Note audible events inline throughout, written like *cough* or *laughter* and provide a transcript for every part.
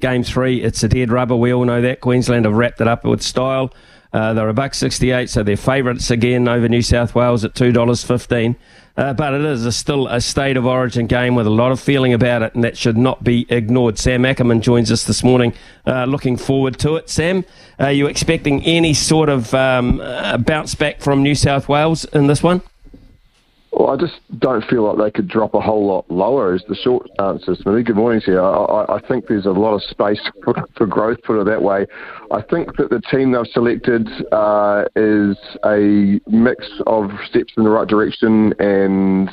Game three, it's a dead rubber. We all know that. Queensland have wrapped it up with style. Uh, they're a buck sixty-eight, so they're favourites again over New South Wales at two dollars fifteen. Uh, but it is a still a state of origin game with a lot of feeling about it, and that should not be ignored. Sam Ackerman joins us this morning. Uh, looking forward to it. Sam, are you expecting any sort of um, uh, bounce back from New South Wales in this one? Well, I just don't feel like they could drop a whole lot lower. Is the short answer. Good morning to you. I, I think there's a lot of space *laughs* for, for, growth, put it that way. I think that the team they've selected uh, is a mix of steps in the right direction and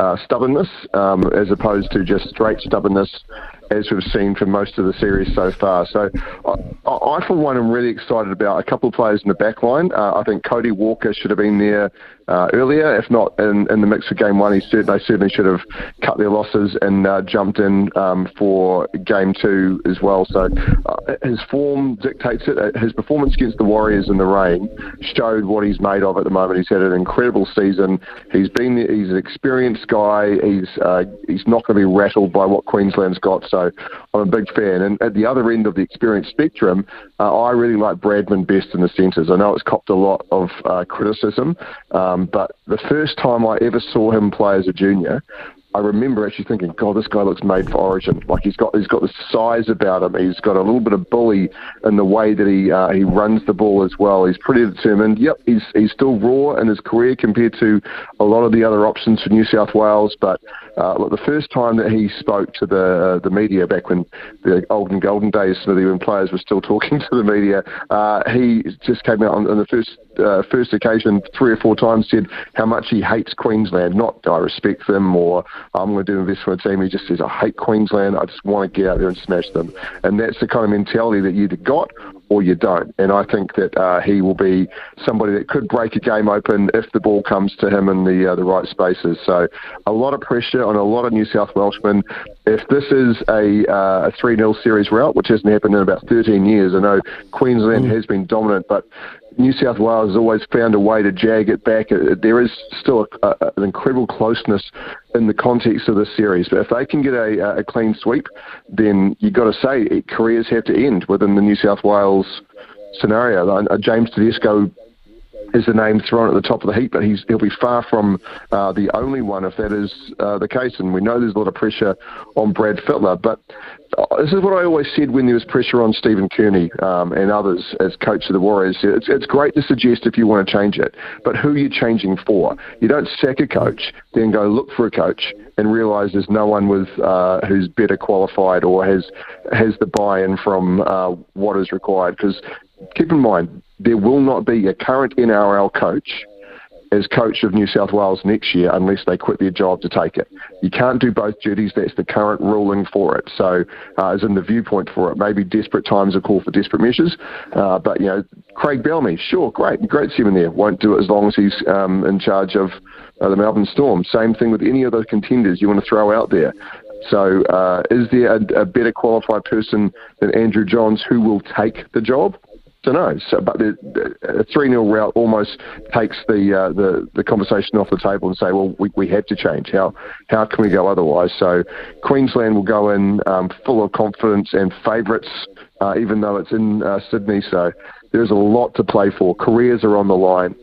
uh, stubbornness, um, as opposed to just straight stubbornness as we've seen for most of the series so far. So I, I for one, am really excited about a couple of players in the back line. Uh, I think Cody Walker should have been there uh, earlier, if not in, in the mix for game one. He they certainly should have cut their losses and uh, jumped in um, for game two as well. So uh, his form dictates it. Uh, his performance against the Warriors in the rain showed what he's made of at the moment. He's had an incredible season. He's been he's an experienced guy. He's uh, he's not going to be rattled by what Queensland's got. So so I'm a big fan. And at the other end of the experience spectrum, uh, I really like Bradman Best in the centres. I know it's copped a lot of uh, criticism, um, but the first time I ever saw him play as a junior, I remember actually thinking, God, this guy looks made for Origin. Like he's got he's got the size about him. He's got a little bit of bully in the way that he uh, he runs the ball as well. He's pretty determined. Yep, he's he's still raw in his career compared to a lot of the other options for New South Wales. But uh, look, the first time that he spoke to the uh, the media back when the olden golden days, when players were still talking *laughs* to the media, uh, he just came out on, on the first uh, first occasion three or four times said how much he hates Queensland. Not I respect them or I'm going to do this for a team. He just says I hate Queensland. I just want to get out there and smash them. And that's the kind of mentality that you either got or you don't. And I think that uh, he will be somebody that could break a game open if the ball comes to him in the uh, the right spaces. So a lot of pressure on a lot of New South Welshmen. If this is a uh, a three 0 series route, which hasn't happened in about 13 years, I know Queensland mm. has been dominant, but New South Wales has always found a way to jag it back. Uh, there is still a, a, an incredible closeness in the context of this series. But if they can get a, a clean sweep, then you've got to say careers have to end within the New South Wales scenario. Uh, James Tedesco is the name thrown at the top of the heap, but he's, he'll be far from uh, the only one if that is uh, the case. And we know there's a lot of pressure on Brad Fittler, but uh, this is what I always said when there was pressure on Stephen Kearney um, and others as coach of the Warriors. It's, it's great to suggest if you want to change it, but who are you changing for? You don't sack a coach, then go look for a coach and realise there's no one with uh, who's better qualified or has has the buy-in from uh, what is required. Because keep in mind, there will not be a current NRL coach as coach of New South Wales next year unless they quit their job to take it. You can't do both duties. That's the current ruling for it. So, uh, as in the viewpoint for it, maybe desperate times are call for desperate measures. Uh, but you know, Craig Bellamy, sure, great, great seven there. Won't do it as long as he's um, in charge of uh, the Melbourne Storm. Same thing with any other contenders you want to throw out there. So, uh, is there a, a better qualified person than Andrew Johns who will take the job? Don't know. So, but the, a three 0 route almost takes the, uh, the the conversation off the table and say, well, we, we have to change. How how can we go otherwise? So Queensland will go in um, full of confidence and favourites, uh, even though it's in uh, Sydney. So there's a lot to play for. Careers are on the line.